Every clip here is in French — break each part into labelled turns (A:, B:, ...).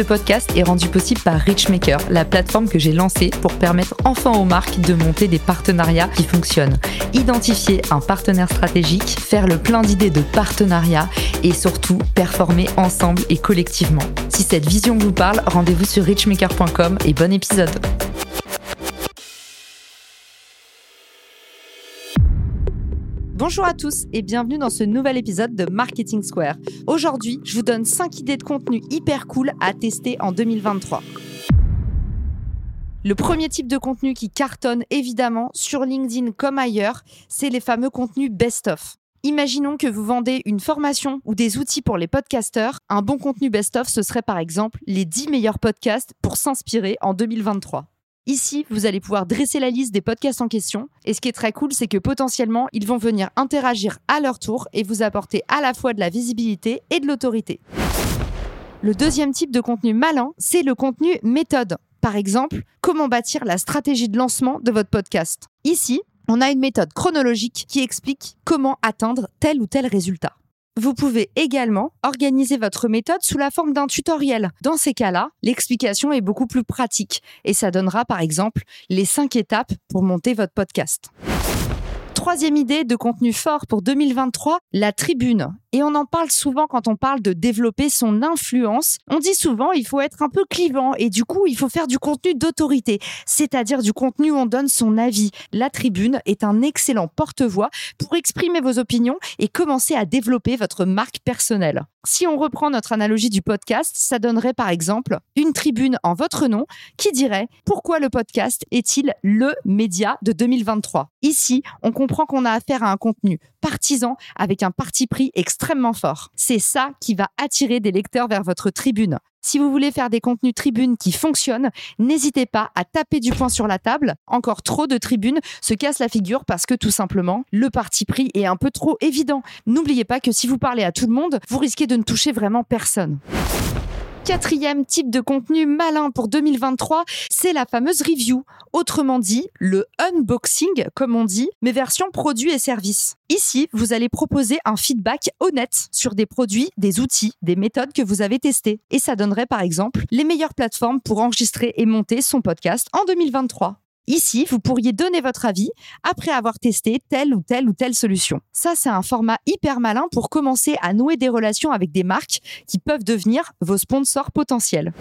A: Ce podcast est rendu possible par Richmaker, la plateforme que j'ai lancée pour permettre enfin aux marques de monter des partenariats qui fonctionnent. Identifier un partenaire stratégique, faire le plein d'idées de partenariat et surtout performer ensemble et collectivement. Si cette vision vous parle, rendez-vous sur richmaker.com et bon épisode. Bonjour à tous et bienvenue dans ce nouvel épisode de Marketing Square. Aujourd'hui, je vous donne 5 idées de contenu hyper cool à tester en 2023. Le premier type de contenu qui cartonne évidemment sur LinkedIn comme ailleurs, c'est les fameux contenus best-of. Imaginons que vous vendez une formation ou des outils pour les podcasteurs. Un bon contenu best-of, ce serait par exemple les 10 meilleurs podcasts pour s'inspirer en 2023. Ici, vous allez pouvoir dresser la liste des podcasts en question. Et ce qui est très cool, c'est que potentiellement, ils vont venir interagir à leur tour et vous apporter à la fois de la visibilité et de l'autorité. Le deuxième type de contenu malin, c'est le contenu méthode. Par exemple, comment bâtir la stratégie de lancement de votre podcast. Ici, on a une méthode chronologique qui explique comment atteindre tel ou tel résultat. Vous pouvez également organiser votre méthode sous la forme d'un tutoriel. Dans ces cas-là, l'explication est beaucoup plus pratique et ça donnera par exemple les 5 étapes pour monter votre podcast. Troisième idée de contenu fort pour 2023, la tribune. Et on en parle souvent quand on parle de développer son influence. On dit souvent il faut être un peu clivant et du coup il faut faire du contenu d'autorité, c'est-à-dire du contenu où on donne son avis. La tribune est un excellent porte-voix pour exprimer vos opinions et commencer à développer votre marque personnelle. Si on reprend notre analogie du podcast, ça donnerait par exemple une tribune en votre nom qui dirait pourquoi le podcast est-il le média de 2023. Ici, on comprend qu'on a affaire à un contenu partisan avec un parti pris extrêmement C'est ça qui va attirer des lecteurs vers votre tribune. Si vous voulez faire des contenus tribunes qui fonctionnent, n'hésitez pas à taper du poing sur la table. Encore trop de tribunes se cassent la figure parce que tout simplement, le parti pris est un peu trop évident. N'oubliez pas que si vous parlez à tout le monde, vous risquez de ne toucher vraiment personne. Quatrième type de contenu malin pour 2023, c'est la fameuse review. Autrement dit, le unboxing, comme on dit, mais version produits et services. Ici, vous allez proposer un feedback honnête sur des produits, des outils, des méthodes que vous avez testés. Et ça donnerait par exemple les meilleures plateformes pour enregistrer et monter son podcast en 2023. Ici, vous pourriez donner votre avis après avoir testé telle ou telle ou telle solution. Ça, c'est un format hyper malin pour commencer à nouer des relations avec des marques qui peuvent devenir vos sponsors potentiels.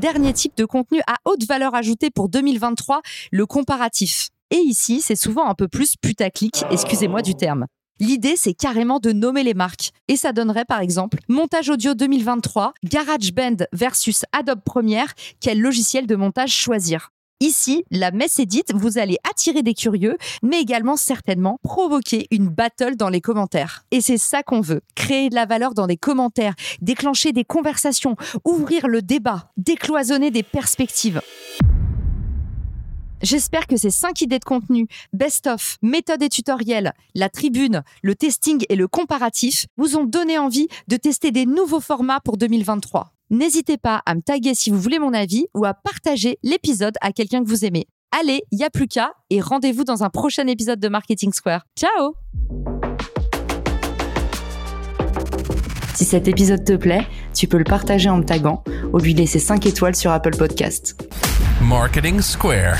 A: Dernier type de contenu à haute valeur ajoutée pour 2023, le comparatif. Et ici, c'est souvent un peu plus putaclic, excusez-moi du terme. L'idée, c'est carrément de nommer les marques. Et ça donnerait par exemple Montage Audio 2023, GarageBand versus Adobe Premiere, quel logiciel de montage choisir? Ici, la messe est dite, vous allez attirer des curieux, mais également certainement provoquer une battle dans les commentaires. Et c'est ça qu'on veut, créer de la valeur dans des commentaires, déclencher des conversations, ouvrir le débat, décloisonner des perspectives. J'espère que ces 5 idées de contenu, best-of, méthode et tutoriel, la tribune, le testing et le comparatif vous ont donné envie de tester des nouveaux formats pour 2023. N'hésitez pas à me taguer si vous voulez mon avis ou à partager l'épisode à quelqu'un que vous aimez. Allez, il n'y a plus qu'à et rendez-vous dans un prochain épisode de Marketing Square. Ciao Si cet épisode te plaît, tu peux le partager en me taguant ou lui laisser 5 étoiles sur Apple Podcast.
B: Marketing Square.